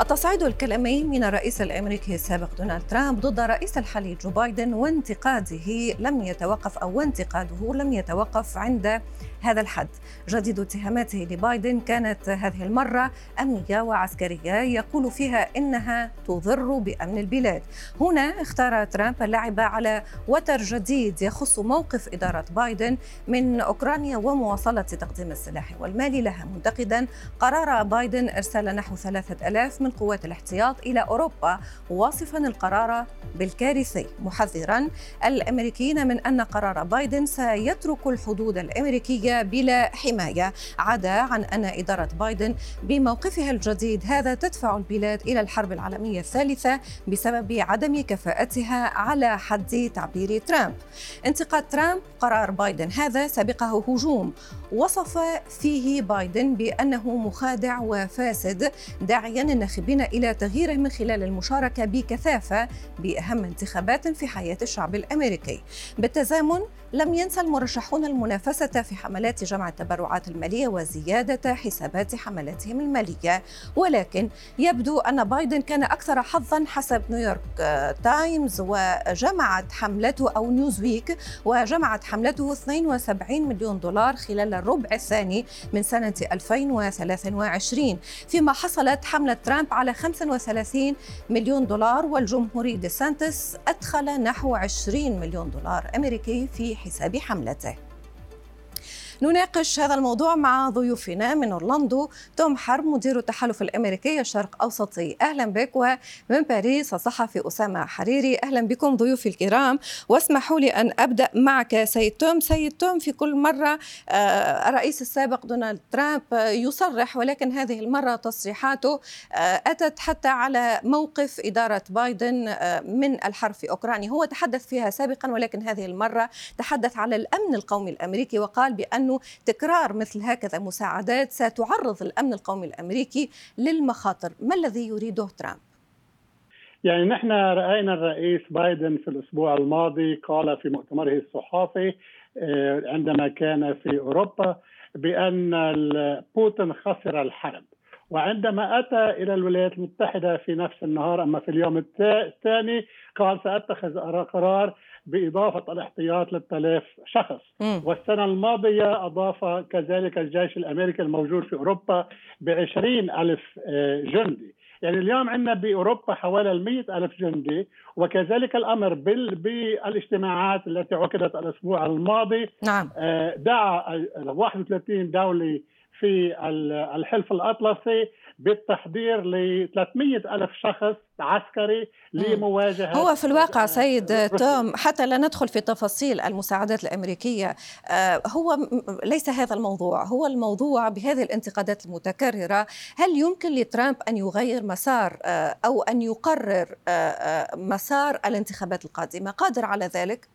التصعيد الكلامي من الرئيس الأمريكي السابق دونالد ترامب ضد رئيس الحالي جو بايدن وانتقاده لم يتوقف أو انتقاده لم يتوقف عند هذا الحد. جديد اتهاماته لبايدن كانت هذه المرة أمنية وعسكرية يقول فيها إنها تضر بأمن البلاد. هنا اختار ترامب اللعب على وتر جديد يخص موقف إدارة بايدن من أوكرانيا ومواصلة تقديم السلاح والمال لها. منتقدا قرار بايدن إرسال نحو ثلاثة ألاف من قوات الاحتياط إلى أوروبا واصفا القرار بالكارثي. محذرا الأمريكيين من أن قرار بايدن سيترك الحدود الأمريكية بلا حماية. عدا عن أن إدارة بايدن بموقفها الجديد هذا تدفع البلاد إلى الحرب العالمية الثالثة بسبب عدم كفاءتها على حد تعبير ترامب. انتقاد ترامب قرار بايدن هذا سبقه هجوم. وصف فيه بايدن بأنه مخادع وفاسد داعيا الناخبين إلى تغييره من خلال المشاركة بكثافة بأهم انتخابات في حياة الشعب الأمريكي. بالتزامن لم ينسى المرشحون المنافسة في حملات جمع التبرعات المالية وزيادة حسابات حملاتهم المالية. ولكن يبدو أن بايدن كان أكثر حظا حسب نيويورك تايمز وجمعت حملته أو نيوزويك وجمعت حملته 72 مليون دولار خلال الربع الثاني من سنة 2023 فيما حصلت حملة ترامب على 35 مليون دولار والجمهوري دي سانتس أدخل نحو 20 مليون دولار أمريكي في حساب حملته. نناقش هذا الموضوع مع ضيوفنا من أورلاندو. توم حرب مدير التحالف الأمريكي الشرق أوسطي. أهلا بك ومن باريس الصحفي أسامة حريري. أهلا بكم ضيوفي الكرام. واسمحوا لي أن أبدأ معك. سيد توم سيد توم في كل مرة آه، الرئيس السابق دونالد ترامب يصرح ولكن هذه المرة تصريحاته آه، أتت حتى على موقف إدارة بايدن آه، من الحرب في أوكرانيا. هو تحدث فيها سابقا ولكن هذه المرة تحدث على الأمن القومي الأمريكي وقال بأنه تكرار مثل هكذا مساعدات ستعرض الأمن القومي الأمريكي للمخاطر، ما الذي يريده ترامب؟ يعني نحن رأينا الرئيس بايدن في الأسبوع الماضي قال في مؤتمره الصحافي آه، عندما كان في أوروبا بأن بوتين خسر الحرب وعندما أتى إلى الولايات المتحدة في نفس النهار أما في اليوم الثاني قال سأتخذ قرار بإضافة الاحتياط للثلاث شخص م. والسنة الماضية أضاف كذلك الجيش الأمريكي الموجود في أوروبا بعشرين ألف آه، جندي يعني اليوم عندنا بأوروبا حوالي المئة ألف جندي وكذلك الأمر بالإجتماعات التي عقدت الأسبوع الماضي نعم. آه، دعا 31 دولة في الحلف الأطلسي بالتحضير ل 300 ألف شخص عسكري لمواجهة هو في الواقع سيد توم حتى لا ندخل في تفاصيل المساعدات الأمريكية آه، هو ليس هذا الموضوع هو الموضوع بهذه الانتقادات المتكررة هل يمكن لترامب أن يغير مسار آه، أو أن يقرر آه، مسار الانتخابات القادمة؟ قادر على ذلك؟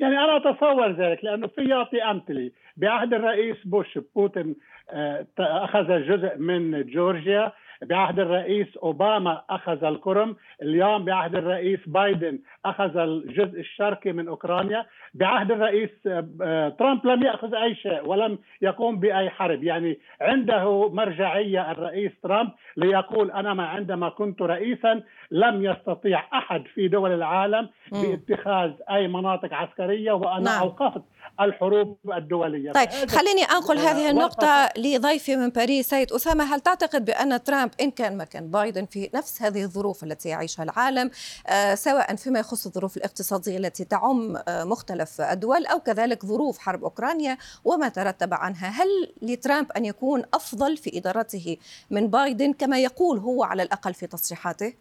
يعني أنا أتصور ذلك لأنه في يعطي أمثلة. بعهد الرئيس بوش بوتين آه، أخذ جزء من جورجيا. بعهد الرئيس أوباما أخذ القرم، اليوم بعهد الرئيس بايدن أخذ الجزء الشرقي من أوكرانيا، بعهد الرئيس آه، ترامب لم يأخذ أي شيء ولم يقوم بأي حرب، يعني عنده مرجعية الرئيس ترامب ليقول أنا ما عندما كنت رئيسا لم يستطيع أحد في دول العالم باتخاذ أي مناطق عسكرية وأنا نعم. أوقفت الحروب الدولية. طيب خليني أنقل هذه النقطة لضيفي من باريس سيد اسامه هل تعتقد بأن ترامب إن كان مكان بايدن في نفس هذه الظروف التي يعيشها العالم آه سواء فيما يخص الظروف الاقتصادية التي تعم آه مختلف الدول أو كذلك ظروف حرب أوكرانيا وما ترتب عنها، هل لترامب أن يكون أفضل في إدارته من بايدن كما يقول هو على الأقل في تصريحاته؟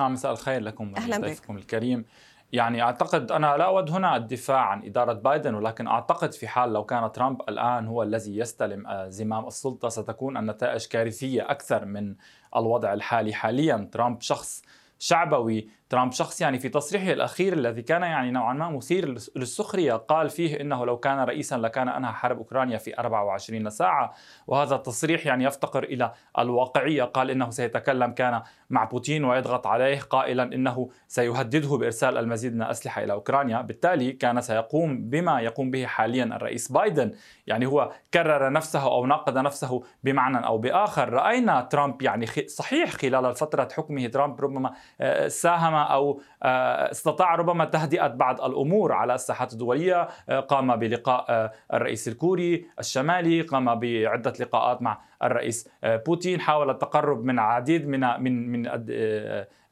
نعم مساء الخير لكم أهلا بكم الكريم يعني أعتقد أنا لا أود هنا الدفاع عن إدارة بايدن ولكن أعتقد في حال لو كان ترامب الآن هو الذي يستلم آه، زمام السلطة ستكون النتائج كارثية أكثر من الوضع الحالي حاليا. ترامب شخص شعبوي ترامب شخص يعني في تصريحه الأخير الذي كان يعني نوعا ما مثير للسخرية قال فيه إنه لو كان رئيسا لكان أنهى حرب أوكرانيا في 24 ساعة. وهذا التصريح يعني يفتقر إلى الواقعية. قال إنه سيتكلم كان مع بوتين ويضغط عليه قائلا إنه سيهدده بإرسال المزيد من الأسلحة إلى أوكرانيا. بالتالي كان سيقوم بما يقوم به حاليا الرئيس بايدن. يعني هو كرر نفسه أو ناقض نفسه بمعنى أو بآخر. رأينا ترامب يعني صحيح خلال فترة حكمه ترامب ربما آه، ساهم أو آه، استطاع ربما تهدئة بعض الأمور على الساحات الدولية. آه، قام بلقاء الرئيس الكوري الشمالي قام بعدة لقاءات مع الرئيس. بوتين حاول التقرب من العديد من من من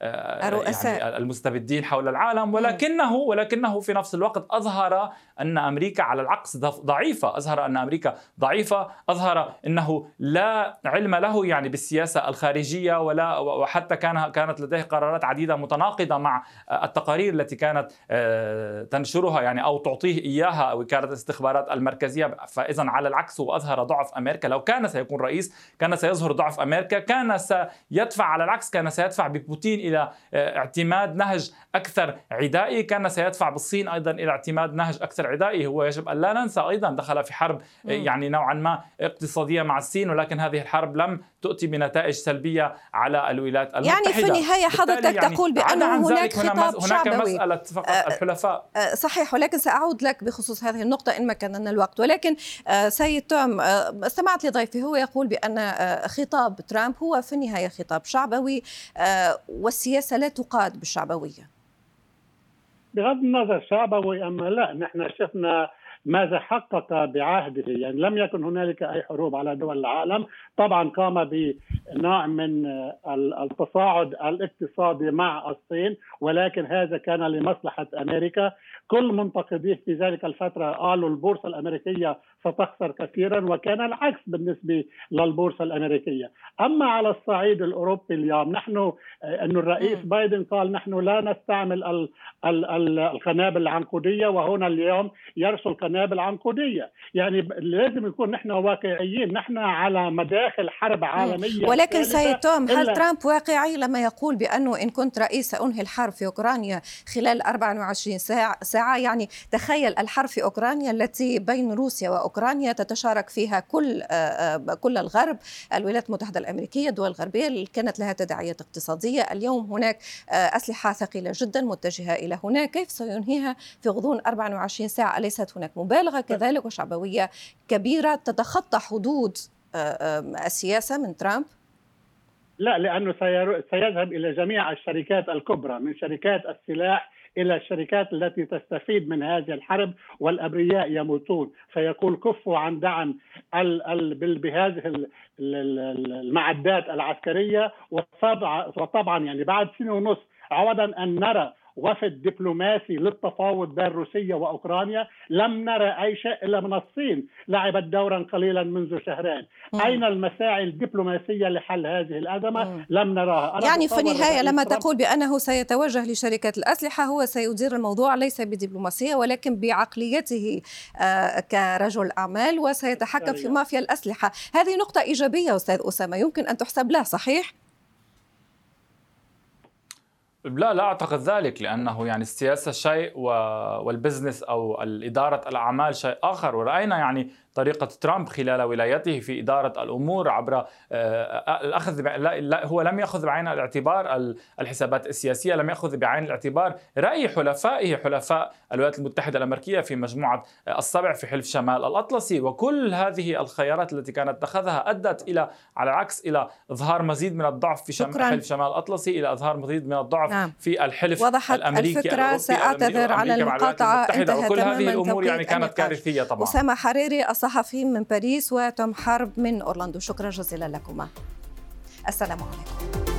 آه، الرؤساء يعني المستبدين حول العالم. ولكنه ولكنه في نفس الوقت أظهر أن أمريكا على العكس ضعيفة، أظهر أن أمريكا ضعيفة، أظهر إنه لا علم له يعني بالسياسة الخارجية ولا وحتى كان كانت لديه قرارات عديدة متناقضة مع التقارير التي كانت آه، تنشرها يعني أو تعطيه إياها وكالة الاستخبارات المركزية. فاذا على العكس هو اظهر ضعف أمريكا، لو كان سيكون رئيس كان سيظهر ضعف أمريكا، كان سيدفع على العكس كان سيدفع ببوتين إلى آه، اعتماد نهج أكثر عدائي كان سيدفع بالصين أيضا إلى اعتماد نهج أكثر عدائي. هو يجب أن لا ننسى أيضا دخل في حرب آه، يعني نوعا ما اقتصادية مع الصين ولكن هذه الحرب لم تؤتي بنتائج سلبية على الولايات المتحده يعني في النهاية حضرتك يعني تقول بأنه هناك خطاب هناك شعبوي. مسألة فقط آه الحلفاء. صحيح ولكن سأعود لك بخصوص هذه النقطة إن مكن لنا الوقت. ولكن سيد توم استمعت لضيفي هو يقول بأن خطاب ترامب هو في النهاية خطاب شعبوي والسياسة لا تقاد بالشعبوية. بغض النظر شعبوي اما لا نحن شفنا ماذا حقق بعهده؟ يعني لم يكن هنالك أي حروب على دول العالم. طبعا قام بنوع من التصاعد الاقتصادي مع الصين ولكن هذا كان لمصلحة أمريكا. كل منتقديه في ذلك الفترة قالوا البورصة الأمريكية ستخسر كثيرا وكان العكس بالنسبة للبورصة الأمريكية، أما على الصعيد الأوروبي اليوم نحن انه الرئيس بايدن قال نحن لا نستعمل ال ال ال القنابل العنقودية وهنا اليوم يرسل قنابل عنقوديه، يعني لازم نكون نحن واقعيين، نحن على مداخل حرب عالمية ولكن سيد توم هل ترامب واقعي لما يقول بأنه إن كنت رئيس سانهي الحرب في أوكرانيا خلال 24 ساعة ساعة؟ يعني تخيل الحرب في أوكرانيا التي بين روسيا وأوكرانيا اوكرانيا تتشارك فيها كل آه، آه، كل الغرب الولايات المتحدة الأمريكية الدول الغربية اللي كانت لها تداعيات اقتصادية. اليوم هناك آه، أسلحة ثقيلة جدا متجهة إلى هناك. كيف سينهيها في غضون 24 ساعة؟ أليست هناك مبالغة كذلك وشعبوية كبيرة تتخطى حدود السياسة من ترامب؟ لا لأنه سيذهب إلى جميع الشركات الكبرى من شركات السلاح إلى الشركات التي تستفيد من هذه الحرب والأبرياء يموتون. فيقول كفوا عن دعم بهذه المعدات العسكرية. وطبعا يعني بعد سنة ونص عوضا أن نرى وفد دبلوماسي للتفاوض بين روسيا وأوكرانيا لم نرى أي شيء إلا من الصين لعبت دورا قليلا منذ شهرين. مم. أين المساعي الدبلوماسية لحل هذه الأزمة؟ مم. لم نراها. أنا يعني في النهاية لما تقول بأنه سيتوجه لشركة الأسلحة هو سيدير الموضوع ليس بدبلوماسية ولكن بعقليته آه كرجل أعمال وسيتحكم في مافيا الأسلحة. هذه نقطة إيجابية أستاذ أسامة يمكن أن تحسب له صحيح؟ لا لا أعتقد ذلك لأنه يعني السياسة شيء والبزنس أو اداره الأعمال شيء آخر. ورأينا يعني طريقة ترامب خلال ولايته في إدارة الأمور عبر آه، الأخذ هو لم يأخذ بعين الاعتبار الحسابات السياسية لم يأخذ بعين الاعتبار رأي حلفائه حلفاء الولايات المتحدة الأمريكية في مجموعة السبع في حلف شمال الأطلسي. وكل هذه الخيارات التي كانت اتخذها أدت إلى على العكس إلى إظهار مزيد من الضعف في شمال حلف شمال الأطلسي إلى إظهار مزيد من الضعف نعم. في الحلف وضحت الأمريكي الفكرة سأعتذر على المقاطعة. انتهت وكل هذه الأمور يعني كانت كارثية طبعا. أسامة حريري الصحفي من باريس وتوم حرب من أورلاندو. شكرا جزيلا لكما. السلام عليكم.